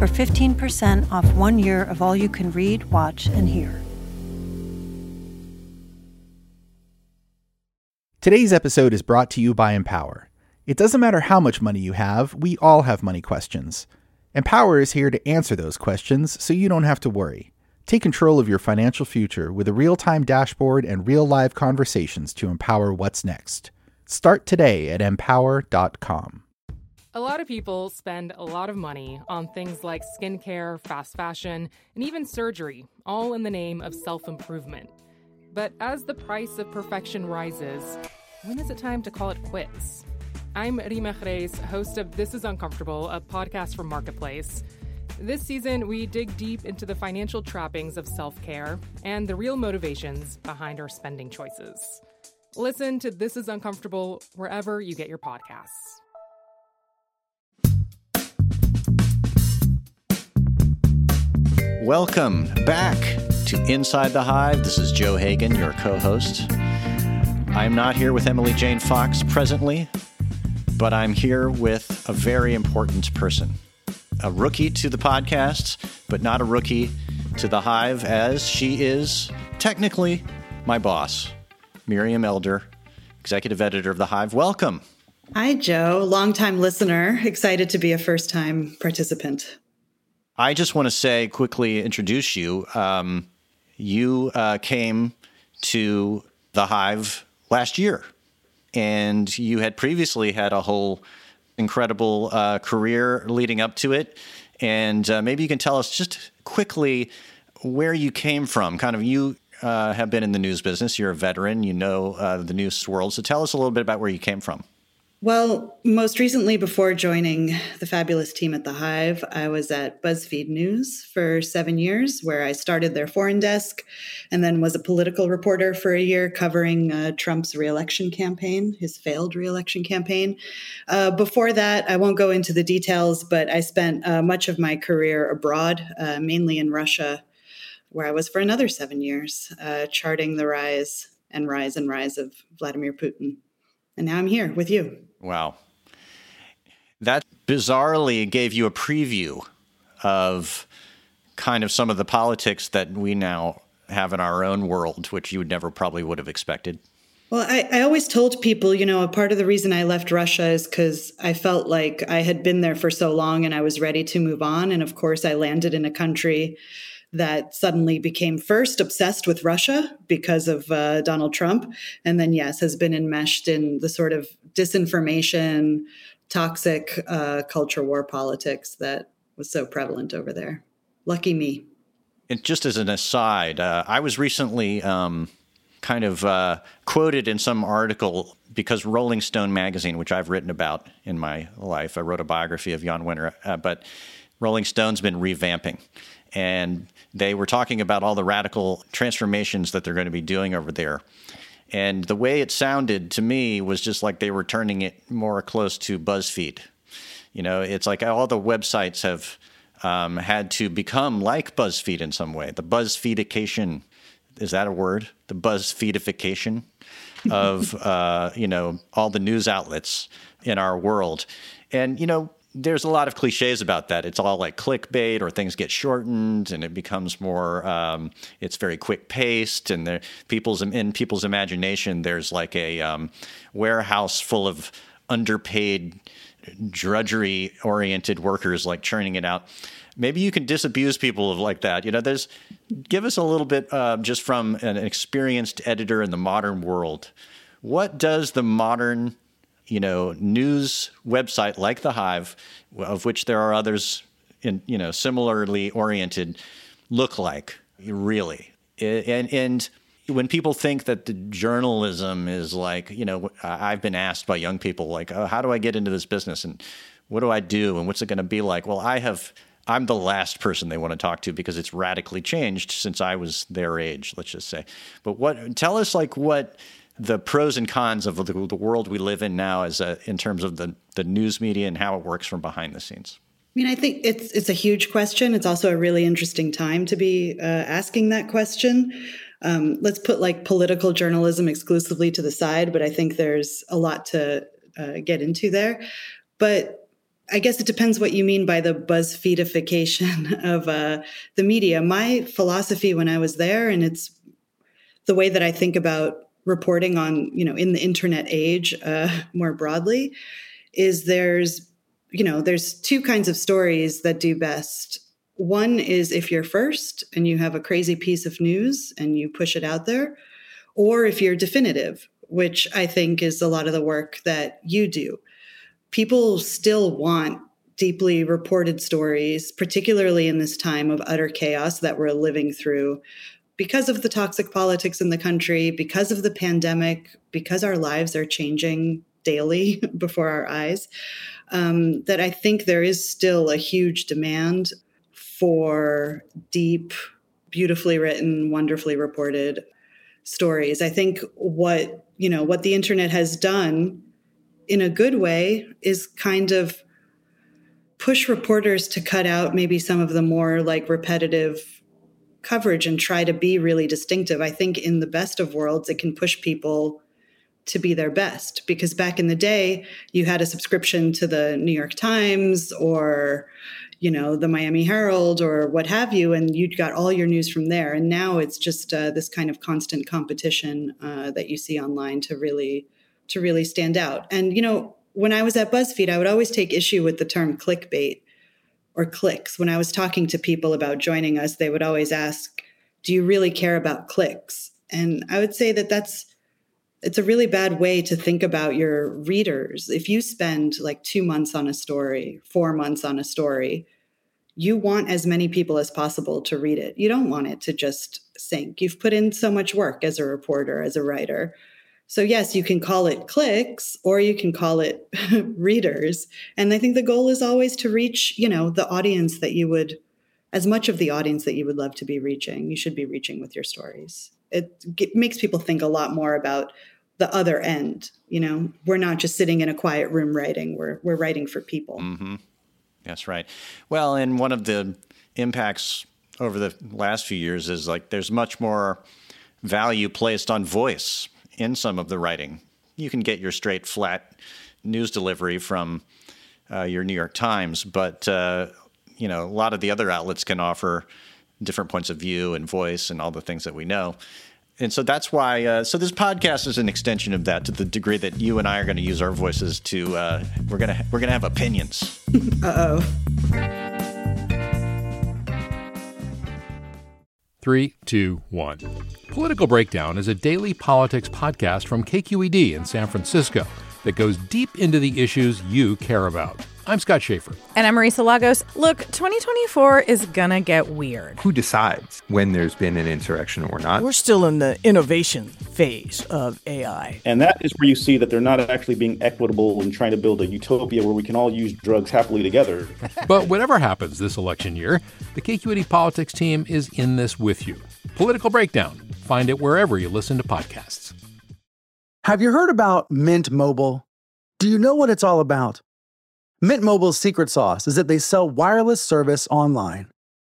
for 15% off one year of all you can read, watch, and hear. Today's episode is brought to you by Empower. It doesn't matter how much money you have, we all have money questions. Empower is here to answer those questions so you don't have to worry. Take control of your financial future with a real time dashboard and real live conversations to empower what's next. Start today at empower.com. A lot of people spend a lot of money on things like skincare, fast fashion, and even surgery, all in the name of self improvement. But as the price of perfection rises, when is it time to call it quits? I'm Reema Khrais, host of This is Uncomfortable, a podcast from Marketplace. This season, we dig deep into the financial trappings of self care and the real motivations behind our spending choices. Listen to This is Uncomfortable wherever you get your podcasts. Welcome back to Inside the Hive. This is Joe Hagan, your co host. I'm not here with Emily Jane Fox presently, but I'm here with a very important person. A rookie to the podcast, but not a rookie to the Hive, as she is technically my boss, Miriam Elder, executive editor of the Hive. Welcome. Hi, Joe. Longtime listener. Excited to be a first time participant. I just want to say, quickly introduce you. Um, you uh, came to the Hive last year, and you had previously had a whole incredible uh, career leading up to it. And uh, maybe you can tell us just quickly where you came from. Kind of, you uh, have been in the news business, you're a veteran, you know uh, the news world. So tell us a little bit about where you came from. Well, most recently, before joining the fabulous team at The Hive, I was at BuzzFeed News for seven years, where I started their foreign desk and then was a political reporter for a year covering uh, Trump's reelection campaign, his failed reelection campaign. Uh, before that, I won't go into the details, but I spent uh, much of my career abroad, uh, mainly in Russia, where I was for another seven years, uh, charting the rise and rise and rise of Vladimir Putin. And now I'm here with you. Wow. That bizarrely gave you a preview of kind of some of the politics that we now have in our own world, which you never probably would have expected. Well, I, I always told people, you know, a part of the reason I left Russia is because I felt like I had been there for so long and I was ready to move on. And of course, I landed in a country that suddenly became first obsessed with Russia because of uh, Donald Trump, and then, yes, has been enmeshed in the sort of disinformation, toxic uh, culture war politics that was so prevalent over there. Lucky me. And just as an aside, uh, I was recently um, kind of uh, quoted in some article because Rolling Stone magazine, which I've written about in my life, I wrote a biography of Jan Wenner, uh, but Rolling Stone's been revamping and they were talking about all the radical transformations that they're going to be doing over there. And the way it sounded to me was just like they were turning it more close to BuzzFeed. You know, it's like all the websites have um, had to become like BuzzFeed in some way. The BuzzFeedication is that a word? The BuzzFeedification of uh, you know all the news outlets in our world, and you know there's a lot of cliches about that. It's all like clickbait or things get shortened and it becomes more, um, it's very quick paced and there, people's, in people's imagination, there's like a um, warehouse full of underpaid, drudgery oriented workers like churning it out. Maybe you can disabuse people of like that. You know, there's, give us a little bit uh, just from an experienced editor in the modern world. What does the modern you know news website like the Hive, of which there are others in you know similarly oriented, look like really and and when people think that the journalism is like you know I've been asked by young people like oh, how do I get into this business and what do I do and what's it going to be like? Well, I have I'm the last person they want to talk to because it's radically changed since I was their age, let's just say. But what tell us like what the pros and cons of the, the world we live in now as a, in terms of the, the news media and how it works from behind the scenes. I mean, I think it's it's a huge question. It's also a really interesting time to be uh, asking that question. Um, let's put like political journalism exclusively to the side, but I think there's a lot to uh, get into there. But I guess it depends what you mean by the BuzzFeedification of uh, the media. My philosophy when I was there, and it's the way that I think about reporting on, you know, in the internet age uh, more broadly, is there's, you know, there's two kinds of stories that do best. One is if you're first and you have a crazy piece of news and you push it out there, or if you're definitive, which I think is a lot of the work that you do. People still want deeply reported stories, particularly in this time of utter chaos that we're living through because of the toxic politics in the country, because of the pandemic, because our lives are changing daily before our eyes, um, that I think there is still a huge demand for deep, beautifully written, wonderfully reported stories. I think what, you know, what the internet has done in a good way is kind of push reporters to cut out maybe some of the more like repetitive coverage and try to be really distinctive. I think in the best of worlds, it can push people to be their best because back in the day, you had a subscription to the New York Times or you know the Miami Herald or what have you, and you got all your news from there. And now it's just uh, this kind of constant competition uh, that you see online to really to really stand out. And you know, when I was at BuzzFeed, I would always take issue with the term clickbait or clicks. When I was talking to people about joining us, they would always ask, "Do you really care about clicks?" And I would say that that's it's a really bad way to think about your readers. If you spend like 2 months on a story, 4 months on a story, you want as many people as possible to read it. You don't want it to just sink. You've put in so much work as a reporter, as a writer. So, yes, you can call it clicks or you can call it readers. And I think the goal is always to reach, you know, the audience that you would, as much of the audience that you would love to be reaching, you should be reaching with your stories. It, makes people think a lot more about the other end. You know, we're not just sitting in a quiet room writing, we're, we're writing for people. Mm-hmm. That's right. Well, and one of the impacts over the last few years is like there's much more value placed on voice in some of the writing. You can get your straight, flat news delivery from uh, your New York Times, but uh, you know a lot of the other outlets can offer different points of view and voice and all the things that we know. And so that's why. Uh, so this podcast is an extension of that to the degree that you and I are going to use our voices to. Uh, we're gonna we're gonna have opinions. uh oh. Three, two, one. Political Breakdown is a daily politics podcast from KQED in San Francisco that goes deep into the issues you care about. I'm Scott Shafer. And I'm Marisa Lagos. Look, 2024 is gonna get weird. Who decides when there's been an insurrection or not? We're still in the innovation phase of AI. And that is where you see that they're not actually being equitable and trying to build a utopia where we can all use drugs happily together. but whatever happens this election year, the KQED politics team is in this with you. Political Breakdown. Find it wherever you listen to podcasts. Have you heard about Mint Mobile? Do you know what it's all about? Mint Mobile's secret sauce is that they sell wireless service online.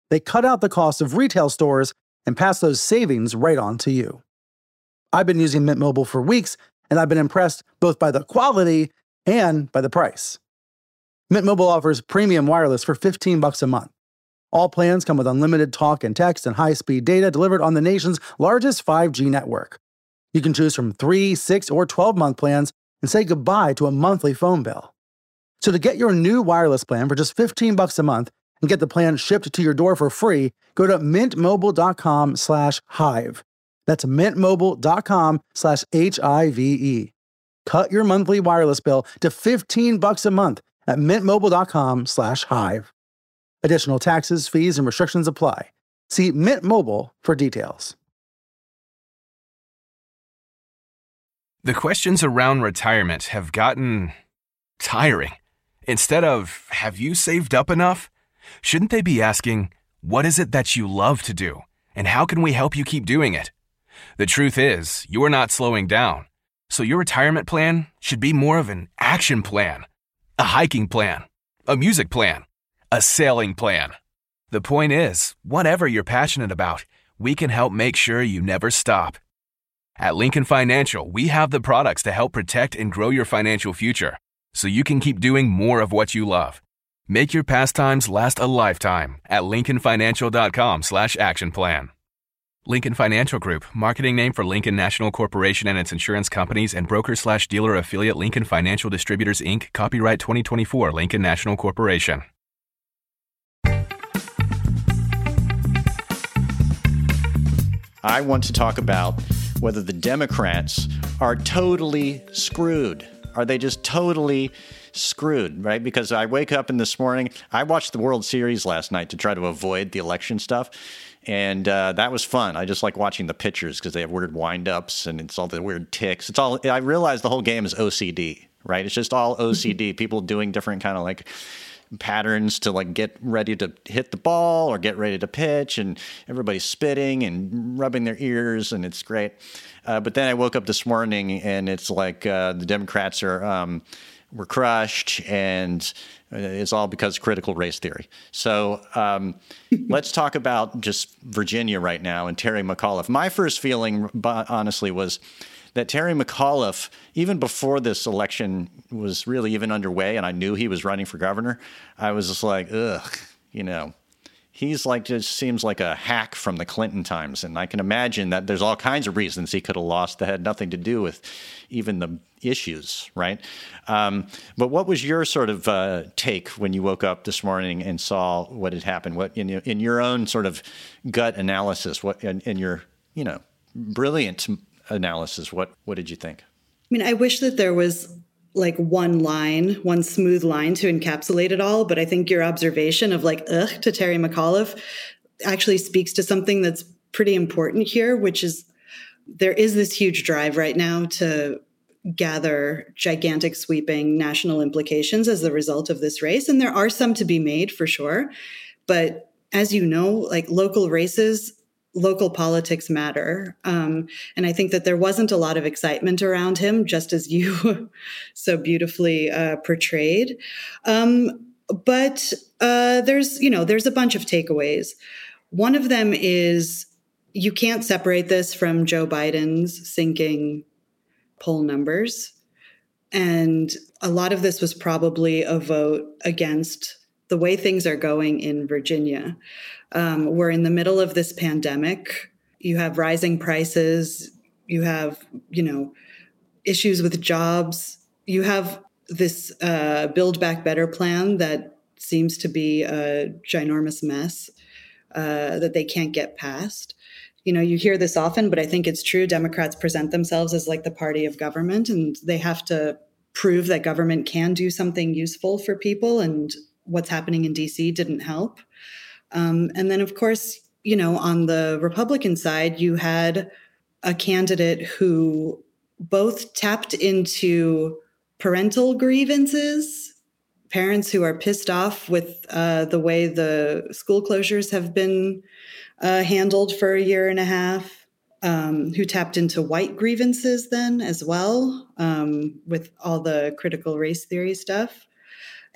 They cut out the cost of retail stores and pass those savings right on to you. I've been using Mint Mobile for weeks, and I've been impressed both by the quality and by the price. Mint Mobile offers premium wireless for 15 bucks a month. All plans come with unlimited talk and text and high-speed data delivered on the nation's largest 5G network. You can choose from 3, 6, or 12-month plans and say goodbye to a monthly phone bill. So to get your new wireless plan for just 15 bucks a month and get the plan shipped to your door for free, go to mintmobile.com slash hive. That's mintmobile.com slash H-I-V-E. Cut your monthly wireless bill to 15 bucks a month at mintmobile.com slash hive. Additional taxes, fees, and restrictions apply. See Mint Mobile for details. The questions around retirement have gotten tiring. Instead of, have you saved up enough? Shouldn't they be asking, What is it that you love to do? And how can we help you keep doing it? The truth is, you're not slowing down. So your retirement plan should be more of an action plan, a hiking plan, a music plan, a sailing plan. The point is, whatever you're passionate about, we can help make sure you never stop. At Lincoln Financial, we have the products to help protect and grow your financial future so you can keep doing more of what you love. Make your pastimes last a lifetime at lincolnfinancial.com slash action plan. Lincoln Financial Group, marketing name for Lincoln National Corporation and its insurance companies and broker slash dealer affiliate Lincoln Financial Distributors Inc., copyright 2024 Lincoln National Corporation. I want to talk about whether the Democrats are totally screwed. Are they just totally screwed, right? Because I wake up in this morning, I watched the World Series last night to try to avoid the election stuff. And uh, that was fun. I just like watching the pitchers because they have weird windups and it's all the weird ticks. It's all, I realize the whole game is OCD, right? It's just all OCD, people doing different kind of like patterns to like get ready to hit the ball or get ready to pitch and everybody's spitting and rubbing their ears and it's great uh, but then i woke up this morning and it's like uh, the democrats are um, were crushed and it's all because of critical race theory. So um, let's talk about just virginia right now and terry mcauliffe. My first feeling honestly was that Terry McAuliffe, even before this election was really even underway, and I knew he was running for governor, I was just like, ugh, you know, he's like just seems like a hack from the Clinton times, and I can imagine that there's all kinds of reasons he could have lost that had nothing to do with even the issues, right? Um, but what was your sort of uh, take when you woke up this morning and saw what had happened? What in your, in your own sort of gut analysis? What in, in your you know brilliant analysis. What what did you think? I mean, I wish that there was like one line, one smooth line to encapsulate it all. But I think your observation of like ugh to Terry McAuliffe actually speaks to something that's pretty important here, which is there is this huge drive right now to gather gigantic sweeping national implications as the result of this race and there are some to be made for sure but as you know like local races local politics matter. Um, and I think that there wasn't a lot of excitement around him, just as you so beautifully uh, portrayed. Um, but uh, there's, you know, there's a bunch of takeaways. One of them is you can't separate this from Joe Biden's sinking poll numbers. And a lot of this was probably a vote against the way things are going in Virginia. Um, we're in the middle of this pandemic. You have rising prices. You have, you know, issues with jobs. You have this uh, Build Back Better plan that seems to be a ginormous mess uh, that they can't get past. You know, you hear this often, but I think it's true. Democrats present themselves as like the party of government, and they have to prove that government can do something useful for people. And what's happening in DC didn't help. Um, and then, of course, you know, on the Republican side, you had a candidate who both tapped into parental grievances, parents who are pissed off with uh, the way the school closures have been uh, handled for a year and a half, um, who tapped into white grievances then as well um, with all the critical race theory stuff.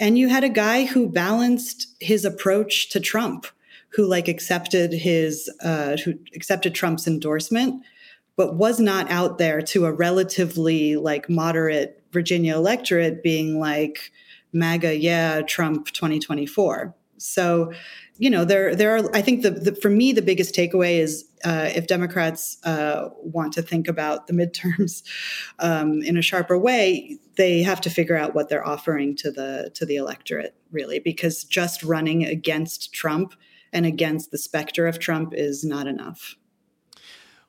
And you had a guy who balanced his approach to Trump, who like accepted his, uh, who accepted Trump's endorsement, but was not out there to a relatively like moderate Virginia electorate being like, MAGA, yeah, Trump 2024. So, you know, there there are. I think the, the for me the biggest takeaway is uh, if Democrats uh, want to think about the midterms um, in a sharper way, they have to figure out what they're offering to the to the electorate really because just running against Trump and against the specter of Trump is not enough.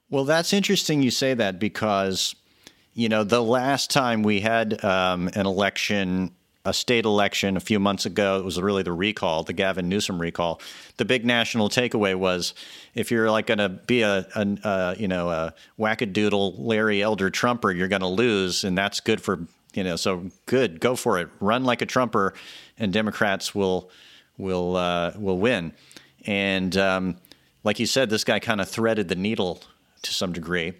Well, that's interesting you say that because you know the last time we had um, an election a state election a few months ago. It was really the recall, the Gavin Newsom recall. The big national takeaway was if you're like going to be a, a, a, you know a wackadoodle Larry Elder Trumper, you're going to lose, and that's good for you know, so good, go for it. Run like a Trumper, and Democrats will will uh, will win. And um, like you said, this guy kind of threaded the needle to some degree.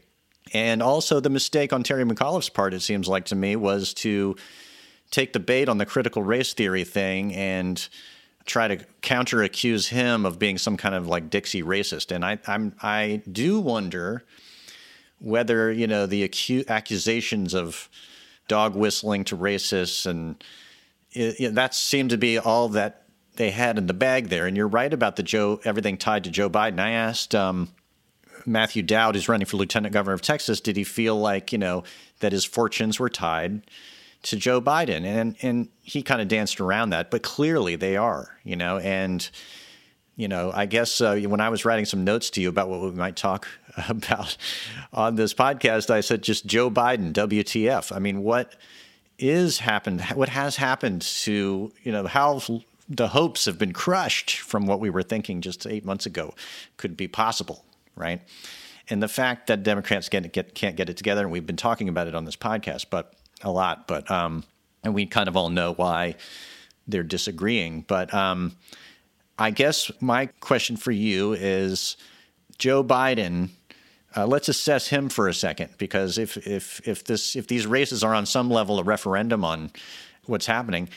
And also, the mistake on Terry McAuliffe's part, it seems like to me, was to take the bait on the critical race theory thing and try to counter accuse him of being some kind of like Dixie racist. And I, I'm, I do wonder whether you know the acu- accusations of dog whistling to racists and it, it, that seemed to be all that they had in the bag there. And you're right about the Joe everything tied to Joe Biden. I asked um, Matthew Dowd, who's running for lieutenant governor of Texas, did he feel like you know that his fortunes were tied to Joe Biden? And and he kind of danced around that, but clearly they are. You know, and you know, I guess uh, when I was writing some notes to you about what we might talk about on this podcast, I said just Joe Biden, WTF. I mean, what is happened? What has happened to you know how the hopes have been crushed from what we were thinking just eight months ago could be possible, right? And the fact that Democrats get, get, can't get it together, and we've been talking about it on this podcast, but a lot, but um, and we kind of all know why they're disagreeing. But um, I guess my question for you is Joe Biden. Uh, let's assess him for a second, because if if if this if these races are on some level a referendum on what's happening,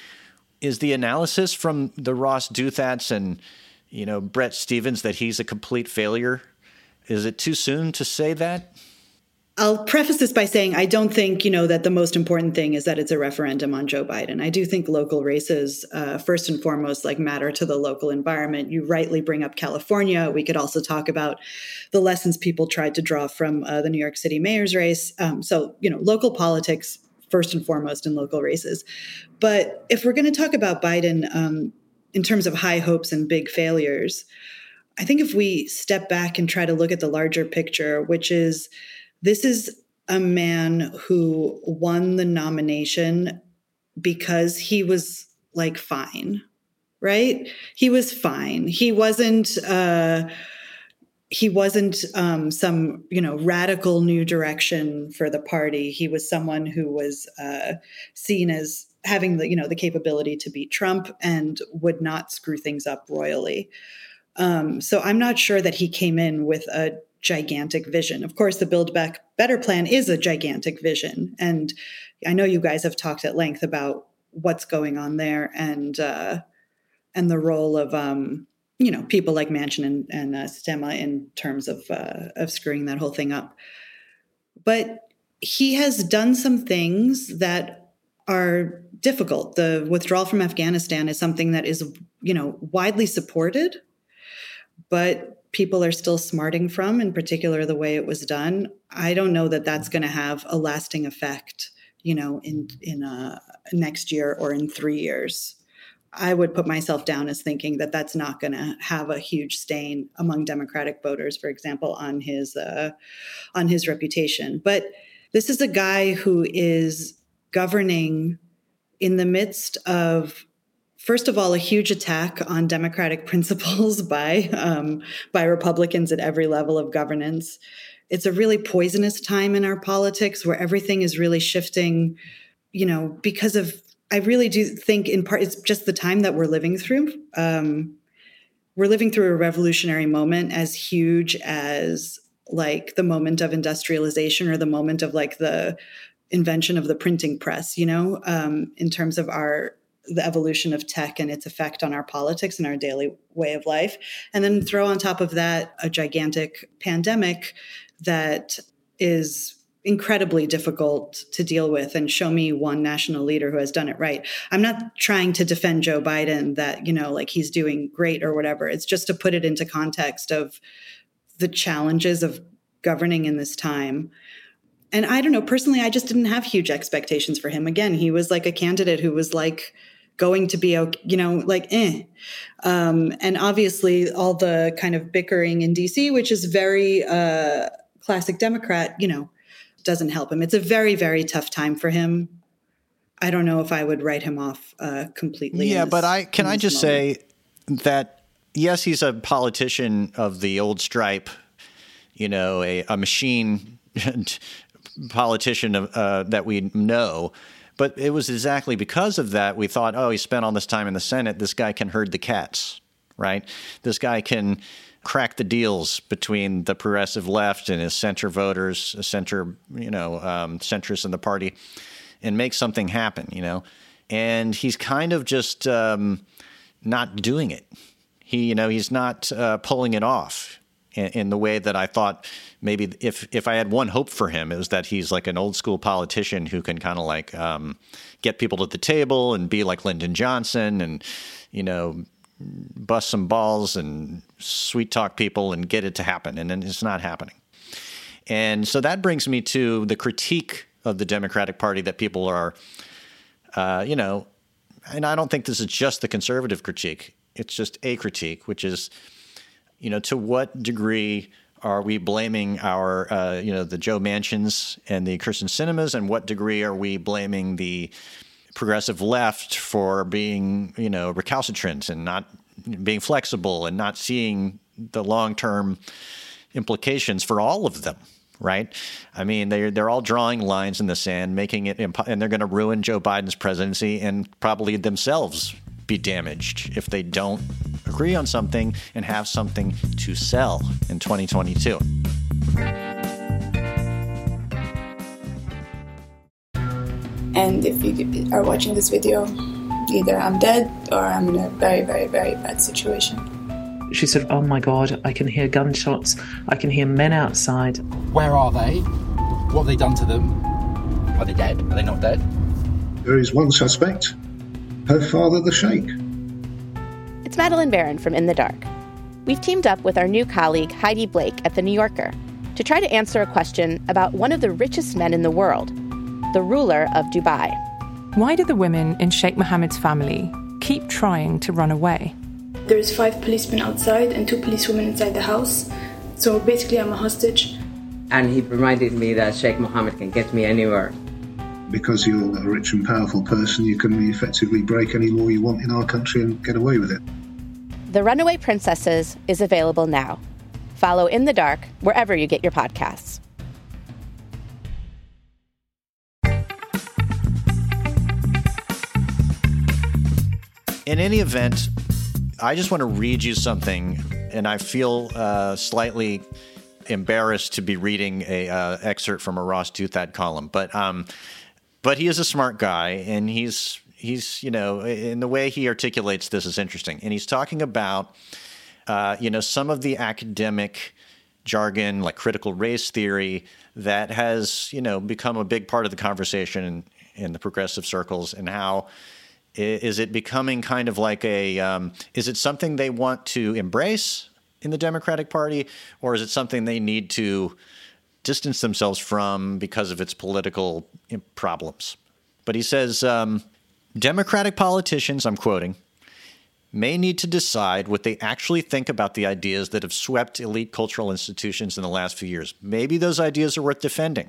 is the analysis from the Ross Douthat's and you know Bret Stephens that he's a complete failure? Is it too soon to say that? I'll preface this by saying I don't think you know that the most important thing is that it's a referendum on Joe Biden. I do think local races, uh, first and foremost, like matter to the local environment. You rightly bring up California. We could also talk about the lessons people tried to draw from uh, the New York City mayor's race. Um, so you know, local politics first and foremost in local races. But if we're going to talk about Biden um, in terms of high hopes and big failures, I think if we step back and try to look at the larger picture, which is this is a man who won the nomination because he was like fine, right? He was fine. He wasn't uh he wasn't um, some you know radical new direction for the party. He was someone who was uh, seen as having the you know the capability to beat Trump and would not screw things up royally. Um, so I'm not sure that he came in with a gigantic vision. Of course, the Build Back Better plan is a gigantic vision. And I know you guys have talked at length about what's going on there and uh, and the role of um, you know people like Manchin and, and uh, Sinema in terms of uh, of screwing that whole thing up. But he has done some things that are difficult. The withdrawal from Afghanistan is something that is you know widely supported, but people are still smarting from, in particular the way it was done, I don't know that that's going to have a lasting effect, you know, in in uh, next year or in three years. I would put myself down as thinking that that's not going to have a huge stain among Democratic voters, for example, on his uh, on his reputation. But this is a guy who is governing in the midst of first of all, a huge attack on democratic principles by um, by Republicans at every level of governance. It's a really poisonous time in our politics where everything is really shifting. You know, because of I really do think in part it's just the time that we're living through. Um, we're living through a revolutionary moment as huge as like the moment of industrialization or the moment of like the invention of the printing press you know um, in terms of our the evolution of tech and its effect on our politics and our daily way of life. And then throw on top of that a gigantic pandemic that is incredibly difficult to deal with and show me one national leader who has done it right. I'm not trying to defend Joe Biden that, you know, like he's doing great or whatever. It's just to put it into context of the challenges of governing in this time and I don't know, personally, I just didn't have huge expectations for him. Again, he was like a candidate who was like going to be okay, you know, like eh. Um, and obviously, all the kind of bickering in DC, which is very uh, classic Democrat, you know, doesn't help him. It's a very, very tough time for him. I don't know if I would write him off uh, completely. Yeah, this, but I can I just moment. say that yes, he's a politician of the old stripe, you know, a, a machine politician uh, that we know But it was exactly because of that we thought, oh, he spent all this time in the Senate. This guy can herd the cats, right? This guy can crack the deals between the progressive left and his center voters, center, you know, um, centrists in the party, and make something happen, you know. And he's kind of just um, not doing it. He, you know, he's not uh, pulling it off in, in, the way that I thought maybe if if I had one hope for him, it was that he's like an old school politician who can kind of like um, get people to the table and be like Lyndon Johnson and you know bust some balls and sweet talk people and get it to happen, and then it's not happening. And so that brings me to the critique of the Democratic Party that people are, uh, you know, and I don't think this is just the conservative critique. It's just a critique, which is, you know, to what degree are we blaming our, uh, you know, the Joe Manchins and the Kyrsten Sinemas, and what degree are we blaming the progressive left for being, you know, recalcitrant and not being flexible and not seeing the long term implications for all of them? right? I mean, they're they're all drawing lines in the sand, making it, impo- and they're going to ruin Joe Biden's presidency and probably themselves be damaged if they don't agree on something and have something to sell in 2022. And if you are watching this video, either I'm dead or I'm in a very, very, very bad situation. She said, Oh my God, I can hear gunshots. I can hear men outside. Where are they? What have they done to them? Are they dead? Are they not dead? There is one suspect her father, the Sheikh. It's Madeleine Baran from In the Dark. We've teamed up with our new colleague, Heidi Blake, at The New Yorker to try to answer a question about one of the richest men in the world, the ruler of Dubai. Why do the women in Sheikh Mohammed's family keep trying to run away? There's five policemen outside and two policewomen inside the house. So basically, I'm a hostage. And he reminded me that Sheikh Mohammed can get me anywhere because you're a rich and powerful person, you can effectively break any law you want in our country and get away with it. The Runaway Princesses is available now. Follow In the Dark wherever you get your podcasts. In any event, I just want to read you something, and I feel uh, slightly embarrassed to be reading a uh, excerpt from a Ross Douthat column, but um, but he is a smart guy, and he's he's you know in the way he articulates this is interesting, and he's talking about uh, you know some of the academic jargon like critical race theory that has you know become a big part of the conversation in, in the progressive circles, and how is it becoming kind of like a um, is it something they want to embrace in the Democratic Party, or is it something they need to distance themselves from because of its political problems. But he says um, Democratic politicians, I'm quoting, may need to decide what they actually think about the ideas that have swept elite cultural institutions in the last few years. Maybe those ideas are worth defending.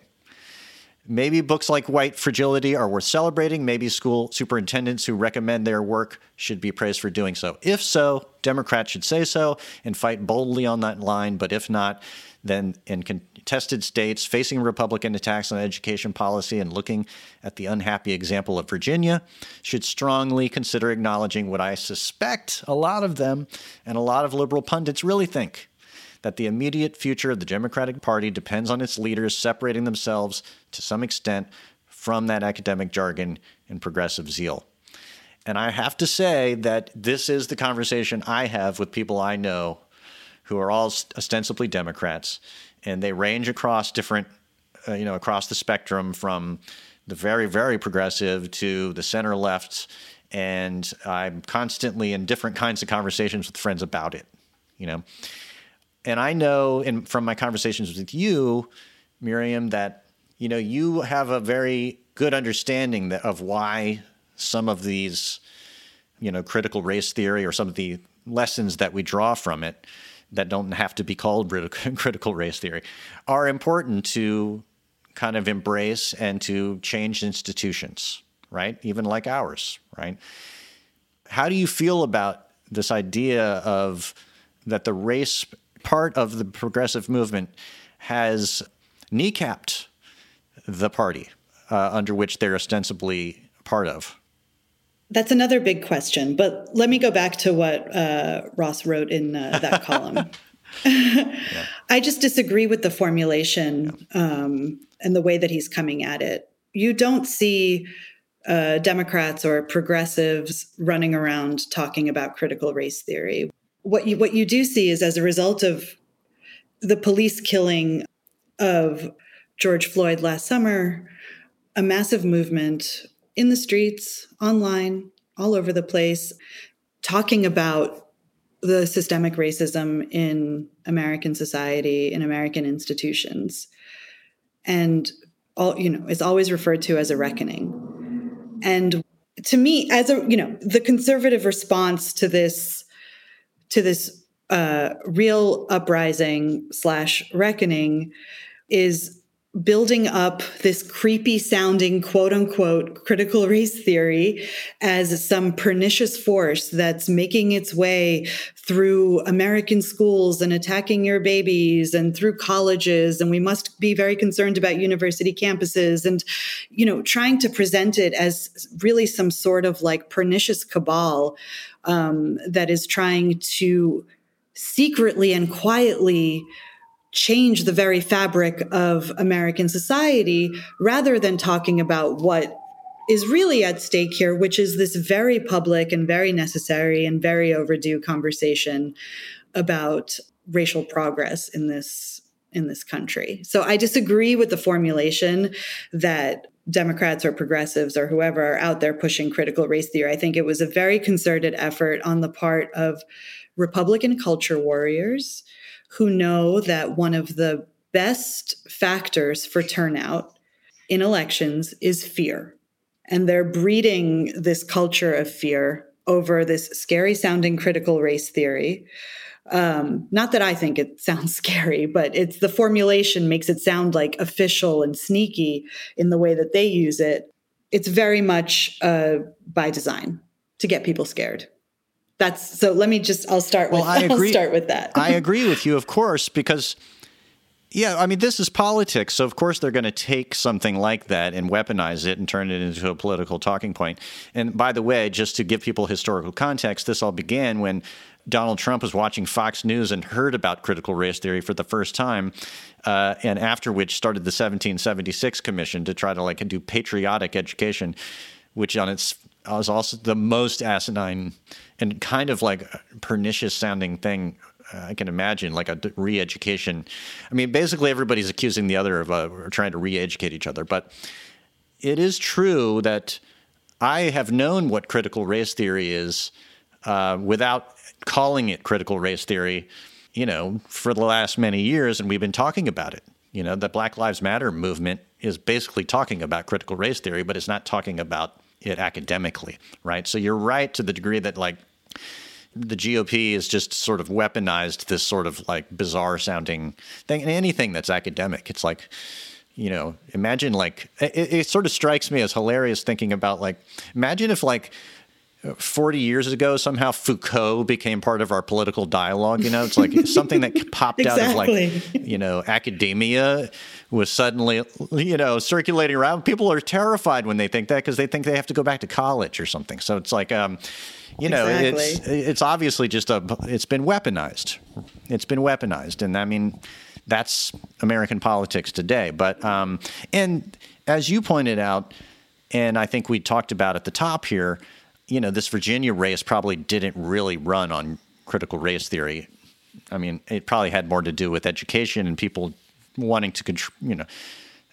Maybe books like White Fragility are worth celebrating. Maybe school superintendents who recommend their work should be praised for doing so. If so, Democrats should say so and fight boldly on that line. But if not, then in contested states facing Republican attacks on education policy and looking at the unhappy example of Virginia should strongly consider acknowledging what I suspect a lot of them and a lot of liberal pundits really think that the immediate future of the Democratic Party depends on its leaders separating themselves to some extent from that academic jargon and progressive zeal. And I have to say that this is the conversation I have with people I know who are all ostensibly Democrats, and they range across different, uh, you know, across the spectrum from the very, very progressive to the center left. And I'm constantly in different kinds of conversations with friends about it, you know. And I know in, from my conversations with you, Miriam, that you know you have a very good understanding that, of why some of these, you know, critical race theory or some of the lessons that we draw from it that don't have to be called critical race theory are important to kind of embrace and to change institutions, right? Even like ours, right? How do you feel about this idea of that the race part of the progressive movement has kneecapped the party uh, under which they're ostensibly part of? That's another big question. But let me go back to what uh, Ross wrote in uh, that column. yeah. I just disagree with the formulation um, and the way that he's coming at it. You don't see uh, Democrats or progressives running around talking about critical race theory. What you what you do see is as a result of the police killing of George Floyd last summer, a massive movement in the streets, online, all over the place, talking about the systemic racism in American society, in American institutions. And all, you know, is always referred to as a reckoning. And to me, as a, you know, the conservative response to this, to this uh, real uprising slash reckoning is building up this creepy sounding quote unquote critical race theory as some pernicious force that's making its way through American schools and attacking your babies and through colleges. And we must be very concerned about university campuses and, you know, trying to present it as really some sort of like pernicious cabal um, that is trying to secretly and quietly change the very fabric of American society rather than talking about what is really at stake here, which is this very public and very necessary and very overdue conversation about racial progress in this in this country. So I disagree with the formulation that Democrats or progressives or whoever are out there pushing critical race theory. I think it was a very concerted effort on the part of Republican culture warriors who know that one of the best factors for turnout in elections is fear. And they're breeding this culture of fear over this scary sounding critical race theory. Um, not that I think it sounds scary, but it's the formulation makes it sound like official and sneaky in the way that they use it. It's very much uh, by design to get people scared that's so let me just i'll start with I agree. I'll start with that i agree with you of course because yeah i mean this is politics so of course they're going to take something like that and weaponize it and turn it into a political talking point. point and by the way just to give people historical context this all began when Donald Trump was watching Fox News and heard about critical race theory for the first time, uh, and after which started the 1776 Commission to try to like do patriotic education, which on its was also the most asinine and kind of like pernicious sounding thing I can imagine, like a re education. I mean, basically, everybody's accusing the other of uh, trying to re educate each other. But it is true that I have known what critical race theory is uh, without calling it critical race theory, you know, for the last many years, and we've been talking about it. You know, the Black Lives Matter movement is basically talking about critical race theory, but it's not talking about it academically, right? So you're right to the degree that like the GOP has just sort of weaponized this sort of like bizarre sounding thing. And anything that's academic, it's like, you know, imagine like it, it sort of strikes me as hilarious thinking about like, imagine if like 40 years ago somehow Foucault became part of our political dialogue. You know, it's like something that popped exactly. out of like, you know, academia was suddenly, you know, circulating around. People are terrified when they think that because they think they have to go back to college or something. So it's like, um, you know, exactly. it's it's obviously just a it's been weaponized. It's been weaponized, and I mean, that's American politics today. But um, and as you pointed out, and I think we talked about at the top here, you know, this Virginia race probably didn't really run on critical race theory. I mean, it probably had more to do with education and people wanting to, you know,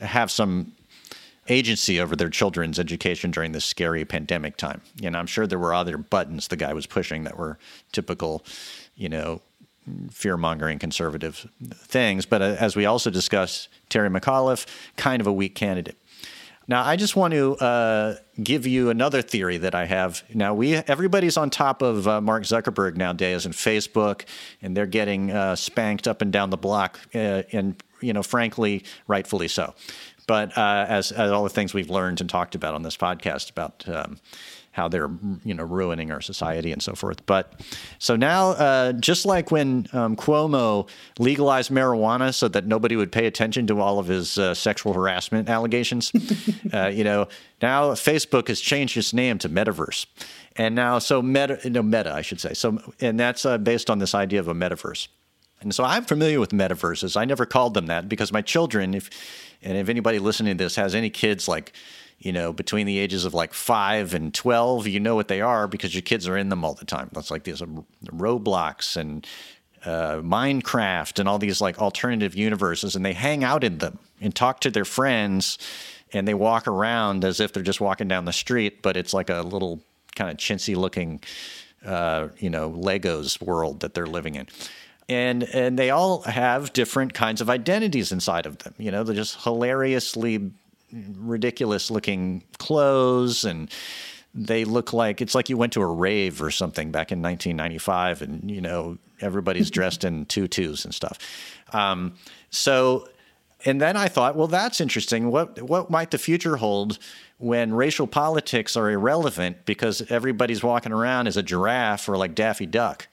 have some agency over their children's education during this scary pandemic time. And I'm sure there were other buttons the guy was pushing that were typical, you know, fear mongering conservative things. But uh, as we also discussed, Terry McAuliffe, kind of a weak candidate. Now, I just want to uh, give you another theory that I have. Now, we everybody's on top of uh, Mark Zuckerberg nowadays and Facebook, and they're getting uh, spanked up and down the block, uh, and you know, frankly, rightfully so. But uh, as, as all the things we've learned and talked about on this podcast about um, how they're you know ruining our society and so forth. But so now, uh, just like when um, Cuomo legalized marijuana so that nobody would pay attention to all of his uh, sexual harassment allegations, uh, you know, now Facebook has changed its name to Metaverse, and now so Meta, no Meta, I should say. So and that's uh, based on this idea of a metaverse. And so I'm familiar with metaverses. I never called them that because my children, if and if anybody listening to this has any kids like you know, between the ages of like five and 12, you know what they are because your kids are in them all the time. That's like these um, Roblox and uh, Minecraft and all these like alternative universes, and they hang out in them and talk to their friends and they walk around as if they're just walking down the street, but it's like a little kind of chintzy looking, uh, you know, Legos world that they're living in. And and they all have different kinds of identities inside of them. You know, they're just hilariously ridiculous looking clothes and they look like it's like you went to a rave or something back in 1995 and you know everybody's dressed in tutus and stuff. Um, so and then i thought well that's interesting. What what might the future hold when racial politics are irrelevant because everybody's walking around as a giraffe or like daffy duck?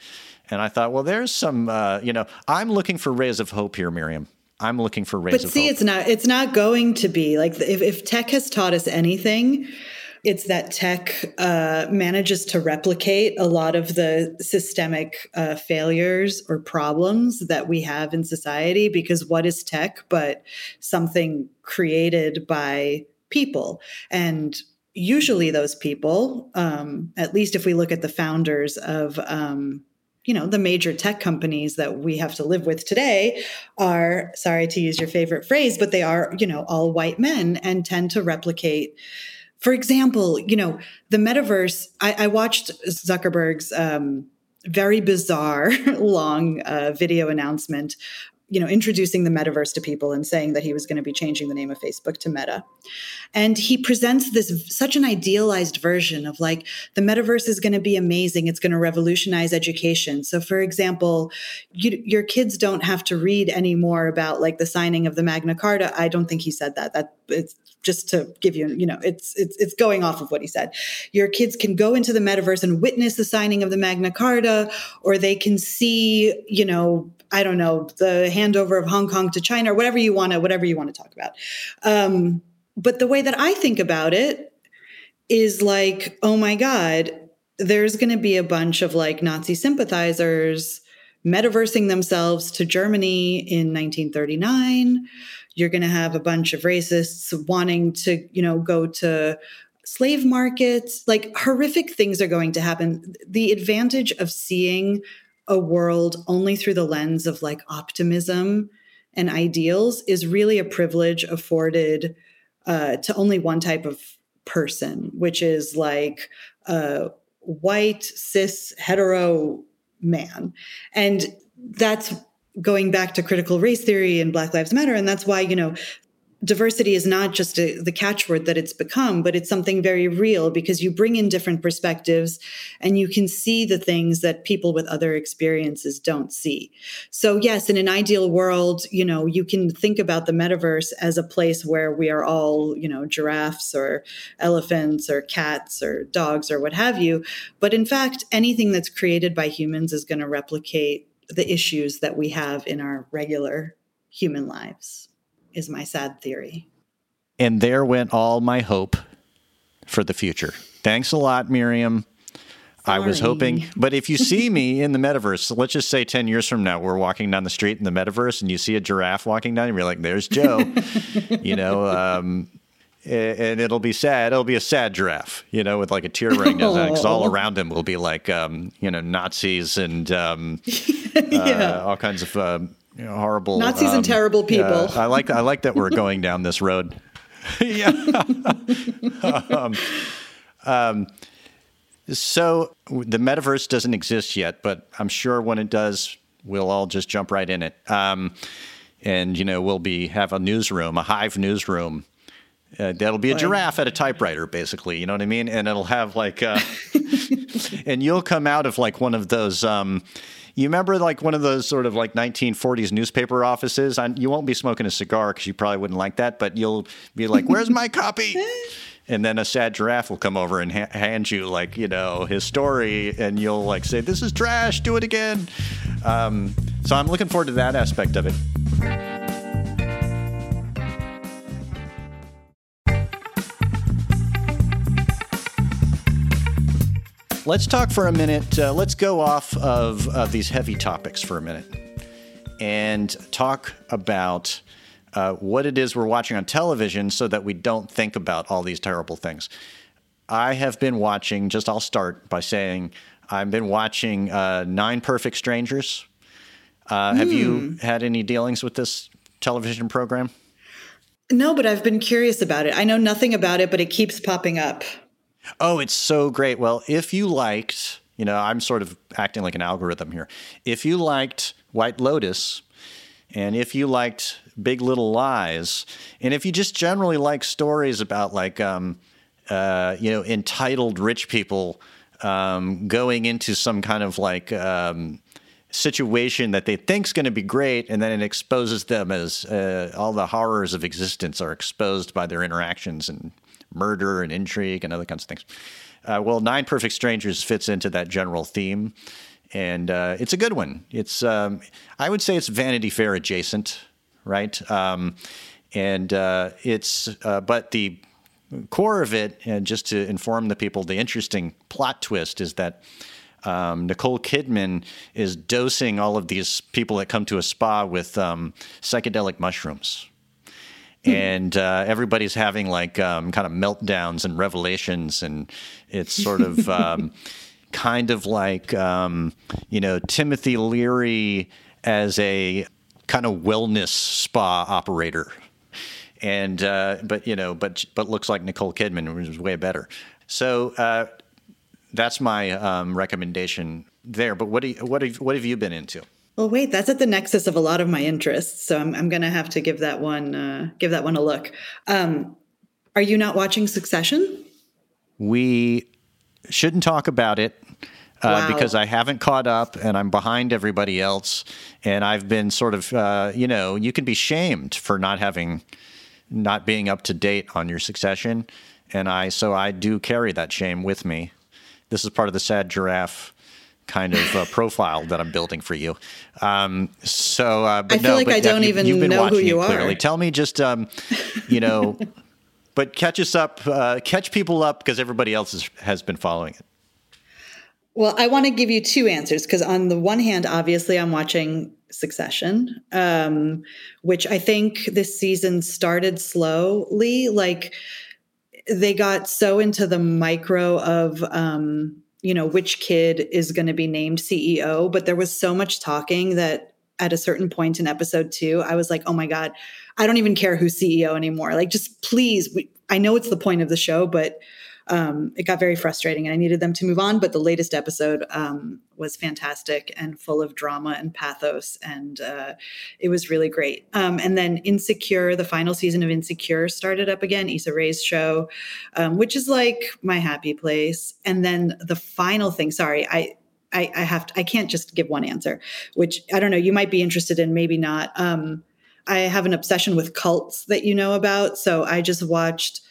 And i thought well there's some uh, you know i'm looking for rays of hope here miriam I'm looking for rays. But see, hope. it's not. It's not going to be like if, if tech has taught us anything, it's that tech uh, manages to replicate a lot of the systemic uh, failures or problems that we have in society. Because what is tech but something created by people and usually those people um, at least if we look at the founders of um, you know the major tech companies that we have to live with today are sorry to use your favorite phrase but they are you know all white men and tend to replicate for example you know the metaverse i, I watched zuckerberg's um, very bizarre long uh, video announcement you know introducing the metaverse to people and saying that he was going to be changing the name of facebook to meta. And he presents this such an idealized version of like the metaverse is going to be amazing it's going to revolutionize education. So for example you, your kids don't have to read anymore about like the signing of the magna carta. I don't think he said that. That it's just to give you you know it's it's it's going off of what he said. Your kids can go into the metaverse and witness the signing of the magna carta or they can see you know I don't know, the handover of Hong Kong to China or whatever you want to, whatever you want to talk about. Um, but the way that I think about it is like, oh my God, there's going to be a bunch of like Nazi sympathizers metaversing themselves to Germany in 1939. You're going to have a bunch of racists wanting to, you know, go to slave markets. Like horrific things are going to happen. The advantage of seeing a world only through the lens of like optimism and ideals is really a privilege afforded uh, to only one type of person, which is like a white, cis, hetero man. And that's going back to critical race theory and Black Lives Matter. And that's why, you know, diversity is not just a, the catchword that it's become, but it's something very real because you bring in different perspectives and you can see the things that people with other experiences don't see. So, yes, in an ideal world, you know, you can think about the metaverse as a place where we are all, you know, giraffes or elephants or cats or dogs or what have you. But in fact, anything that's created by humans is going to replicate the issues that we have in our regular human lives is my sad theory. And there went all my hope for the future. Thanks a lot, Miriam. Sorry. I was hoping, but if you see me in the metaverse, let's just say 10 years from now, we're walking down the street in the metaverse and you see a giraffe walking down, and you're like, there's Joe, you know, um, and it'll be sad. It'll be a sad giraffe, you know, with like a tear running down because all around him will be like, um, you know, Nazis and um, yeah. uh, all kinds of um, you know, horrible Nazis um, and terrible people. I like I like that we're going down this road. yeah. um, um, so the metaverse doesn't exist yet, but I'm sure when it does, we'll all just jump right in it. Um, and you know, we'll be have a newsroom, a hive newsroom. Uh, that'll be a giraffe at a typewriter, basically. You know what I mean? And it'll have like, uh, and you'll come out of like one of those. You remember like one of those sort of like 1940s newspaper offices? you won't be smoking a cigar because you probably wouldn't like that, but you'll be like, "Where's my copy?" and then a sad giraffe will come over and ha- hand you like you know his story, and you'll like say, "This is trash. Do it again." Um, so I'm looking forward to that aspect of it. Let's talk for a minute. Uh, let's go off of, of these heavy topics for a minute and talk about uh, what it is we're watching on television so that we don't think about all these terrible things. I have been watching, just I'll start by saying, I've been watching uh, Nine Perfect Strangers. Uh, mm. Have you hmm. had any dealings with this television program? No, but I've been curious about it. I know nothing about it, but it keeps popping up. Oh, it's so great. Well, if you liked, you know, I'm sort of acting like an algorithm here. If you liked White Lotus, and if you liked Big Little Lies, and if you just generally like stories about like, um, uh, you know, entitled rich people um, going into some kind of like um, situation that they think's going to be great, and then it exposes them as uh, all the horrors of existence are exposed by their interactions and murder and intrigue and other kinds of things. Uh, well, Nine Perfect Strangers fits into that general theme, and uh, it's a good one. It's um, I would say it's Vanity Fair adjacent, right? Um, and uh, it's uh, but the core of it, and just to inform the people, the interesting plot twist is that. Um, Nicole Kidman is dosing all of these people that come to a spa with um, psychedelic mushrooms. And uh, everybody's having like um, kind of meltdowns and revelations, and it's sort of um, kind of like um, you know Timothy Leary as a kind of wellness spa operator, and uh, but you know but but looks like Nicole Kidman, which is way better. So uh, that's my um, recommendation there. But what do you, what have what have you been into? Well, wait, that's at the nexus of a lot of my interests, so I'm, I'm going to have to give that one uh, give that one a look. Um, are you not watching Succession? We shouldn't talk about it uh, wow. because I haven't caught up and I'm behind everybody else, and I've been sort of uh, you know you can be shamed for not having not being up to date on your Succession, and I so I do carry that shame with me. This is part of the sad giraffe kind of uh, profile that I'm building for you. Um, so, uh, but I feel no, like but I don't even you've been know watching who you it clearly. are. Tell me just, um, you know, but catch us up, uh, catch people up because everybody else is, has been following it. Well, I want to give you two answers because, on the one hand, obviously, I'm watching Succession, um, which I think this season started slowly. Like they got so into the micro of um, you know, which kid is going to be named CEO. But there was so much talking that at a certain point in episode two, I was like, oh my God, I don't even care who's CEO anymore. Like, just please, we, I know it's the point of the show, but um, it got very frustrating and I needed them to move on. But the latest episode um, was fantastic and full of drama and pathos, and uh, it was really great. Um, and then Insecure, the final season of Insecure started up again, Issa Rae's show, um, which is like my happy place. And then the final thing, sorry, I I, I, have to, I can't just give one answer, which I don't know. You might be interested in, maybe not. Um, I have an obsession with cults that you know about, so I just watched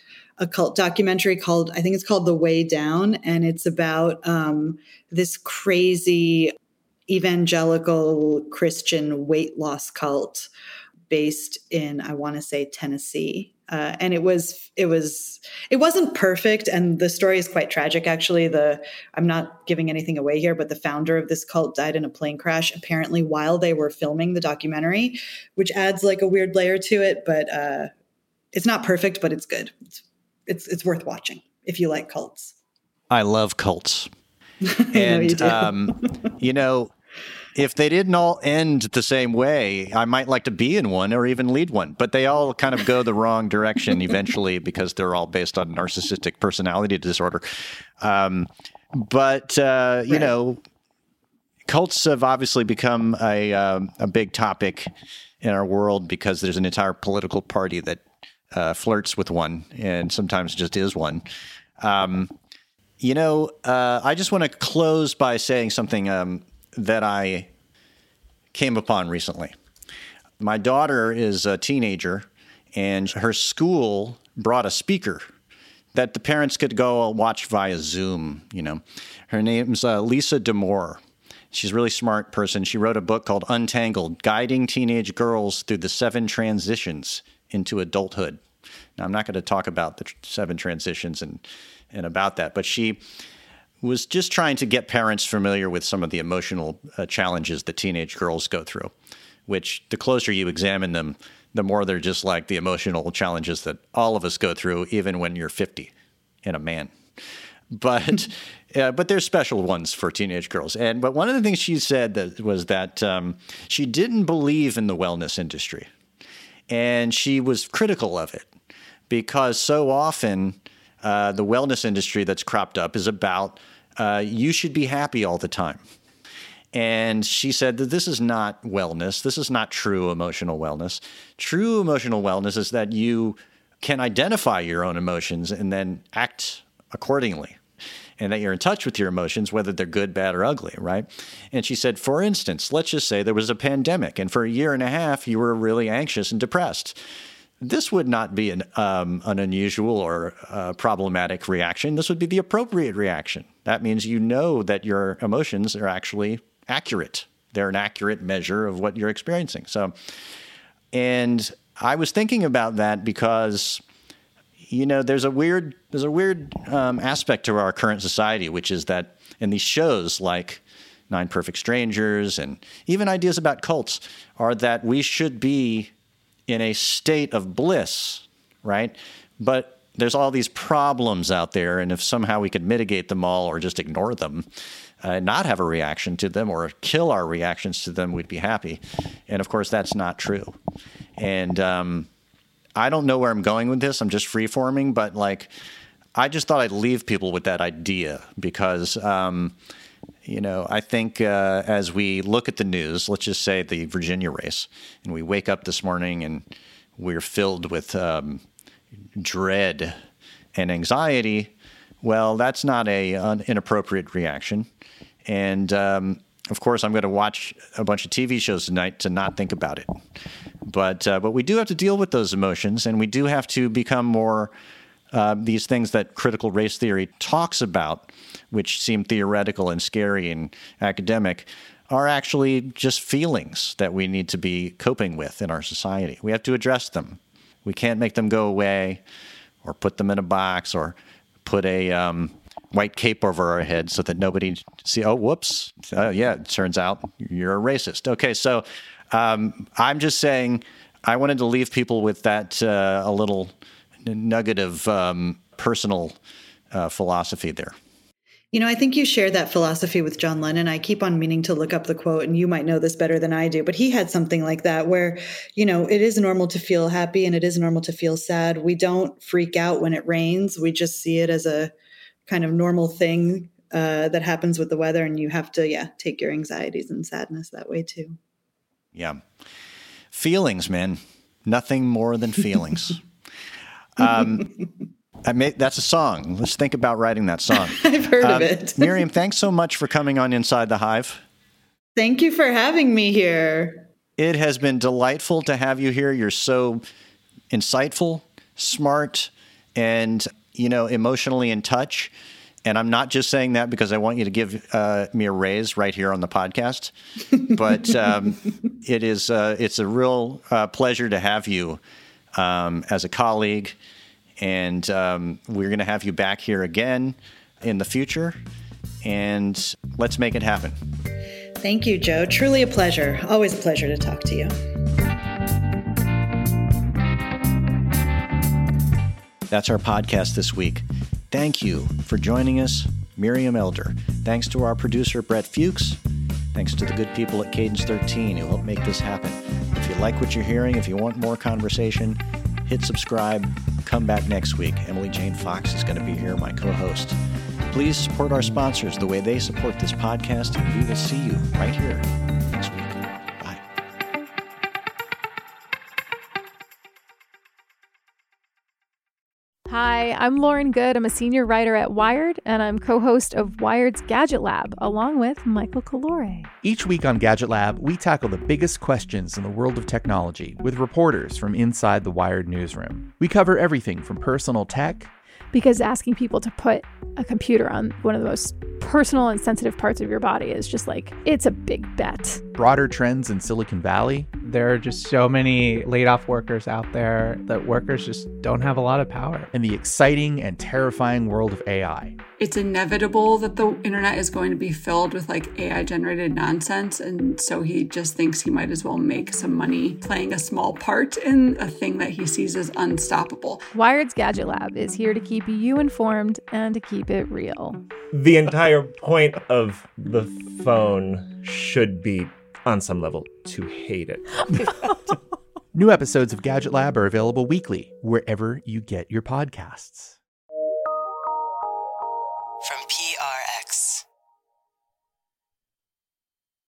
a cult documentary called I think it's called The Way Down, and it's about um, this crazy evangelical Christian weight loss cult based in I want to say Tennessee. Uh, and it was it was it wasn't perfect and the story is quite tragic actually the i'm not giving anything away here but the founder of this cult died in a plane crash apparently while they were filming the documentary which adds like a weird layer to it but uh, it's not perfect but it's good it's it's it's worth watching if you like cults. I love cults. and you, um, you know, if they didn't all end the same way, I might like to be in one or even lead one, but they all kind of go the wrong direction eventually because they're all based on narcissistic personality disorder. Um, but, uh, you right. know, cults have obviously become a, um, a big topic in our world because there's an entire political party that uh, flirts with one and sometimes just is one. Um, you know, uh, I just want to close by saying something um, that I came upon recently. My daughter is a teenager, and her school brought a speaker that the parents could go watch via Zoom. You know, her name's uh, Lisa Damour. She's a really smart person. She wrote a book called Untangled Guiding Teenage Girls Through the Seven Transitions into Adulthood. Now, I'm not going to talk about the seven transitions and, and about that, but she was just trying to get parents familiar with some of the emotional uh, challenges that teenage girls go through, which the closer you examine them, the more they're just like the emotional challenges that all of us go through, even when you're 50 and a man. But uh, but there's special ones for teenage girls. And but one of the things she said that was that um, she didn't believe in the wellness industry, and she was critical of it because so often uh, the wellness industry that's cropped up is about uh, you should be happy all the time. And she said that this is not wellness. This is not true emotional wellness. True emotional wellness is that you can identify your own emotions and then act accordingly and that you're in touch with your emotions, whether they're good, bad, or ugly, right? And she said, for instance, let's just say there was a pandemic, and for a year and a half, you were really anxious and depressed. This would not be an, um, an unusual or uh, problematic reaction. This would be the appropriate reaction. That means you know that your emotions are actually accurate. They're an accurate measure of what you're experiencing. So, and I was thinking about that because you know, there's a weird there's a weird um, aspect to our current society, which is that in these shows like Nine Perfect Strangers and even ideas about cults are that we should be in a state of bliss, right? But there's all these problems out there, and if somehow we could mitigate them all or just ignore them, uh, not have a reaction to them or kill our reactions to them, we'd be happy. And of course, that's not true. And um, I don't know where I'm going with this. I'm just freeforming, but like, I just thought I'd leave people with that idea because, um, you know, I think uh, as we look at the news, let's just say the Virginia race, and we wake up this morning and we're filled with um, dread and anxiety. Well, that's not a an inappropriate reaction, and um, of course, I'm going to watch a bunch of TV shows tonight to not think about it. But uh, but we do have to deal with those emotions, and we do have to become more uh, these things that critical race theory talks about, which seem theoretical and scary and academic, are actually just feelings that we need to be coping with in our society. We have to address them. We can't make them go away, or put them in a box, or put a um, white cape over our head so that nobody see. Oh, whoops! Uh, yeah, it turns out you're a racist. Okay, so um, I'm just saying I wanted to leave people with that uh, a little nugget of um, personal uh, philosophy there. You know, I think you share that philosophy with John Lennon. I keep on meaning to look up the quote, and you might know this better than I do, but he had something like that where, you know, it is normal to feel happy and it is normal to feel sad. We don't freak out when it rains. We just see it as a kind of normal thing uh, that happens with the weather. And you have to, yeah, take your anxieties and sadness that way too. Yeah. Feelings, man. Nothing more than feelings. um, I may, that's a song. Let's think about writing that song. I've heard um, of it. Miriam, thanks so much for coming on Inside the Hive. Thank you for having me here. It has been delightful to have you here. You're so insightful, smart, and you know, emotionally in touch. And I'm not just saying that because I want you to give uh, me a raise right here on the podcast, but um, it is uh, it's a real uh, pleasure to have you um, as a colleague, and um, we're going to have you back here again in the future, and let's make it happen. Thank you, Joe. Truly a pleasure. Always a pleasure to talk to you. That's our podcast this week. Thank you for joining us, Miriam Elder. Thanks to our producer, Brett Fuchs. Thanks to the good people at Cadence 13 who helped make this happen. If you like what you're hearing, if you want more conversation, hit subscribe. Come back next week. Emily Jane Fox is going to be here, my co host. Please support our sponsors the way they support this podcast, and we will see you right here Hi, I'm Lauren Goode. I'm a senior writer at Wired, and I'm co host of Wired's Gadget Lab, along with Michael Calore. Each week on Gadget Lab, we tackle the biggest questions in the world of technology with reporters from inside the Wired newsroom. We cover everything from personal tech because asking people to put a computer on one of the most personal and sensitive parts of your body is just like, it's a big bet. Broader trends in Silicon Valley. There are just so many laid off workers out there that workers just don't have a lot of power. In the exciting and terrifying world of AI. It's inevitable that the internet is going to be filled with like AI generated nonsense. And so he just thinks he might as well make some money playing a small part in a thing that he sees as unstoppable. Wired's Gadget Lab is here to keep you informed and to keep it real. The entire point of the phone should be, on some level, to hate it. New episodes of Gadget Lab are available weekly wherever you get your podcasts.